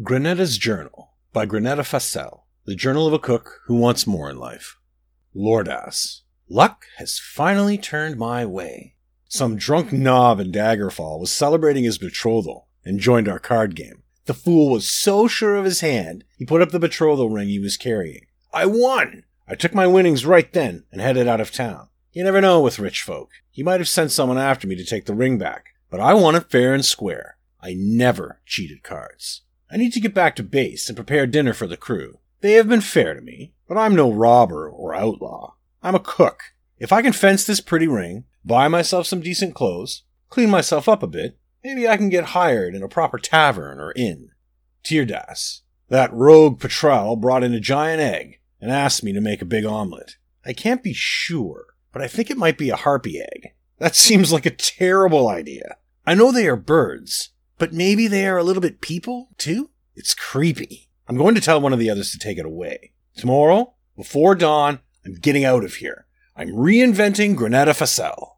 Grenetta's Journal by Grenetta Facel, the journal of a cook who wants more in life. Loredas. Luck has finally turned my way. Some drunk knob in Daggerfall was celebrating his betrothal and joined our card game. The fool was so sure of his hand, he put up the betrothal ring he was carrying. I won! I took my winnings right then and headed out of town. You never know with rich folk. He might have sent someone after me to take the ring back, but I won it fair and square. I never cheated cards. I need to get back to base and prepare dinner for the crew. They have been fair to me, but I'm no robber or outlaw. I'm a cook. If I can fence this pretty ring, buy myself some decent clothes, clean myself up a bit, maybe I can get hired in a proper tavern or inn. Tirdas. That rogue Petrel brought in a giant egg and asked me to make a big omelet. I can't be sure, but I think it might be a harpy egg. That seems like a terrible idea. I know they are birds, but maybe they are a little bit people, too? It's creepy. I'm going to tell one of the others to take it away. Tomorrow, before dawn, I'm getting out of here. I'm reinventing Grenetta Facel.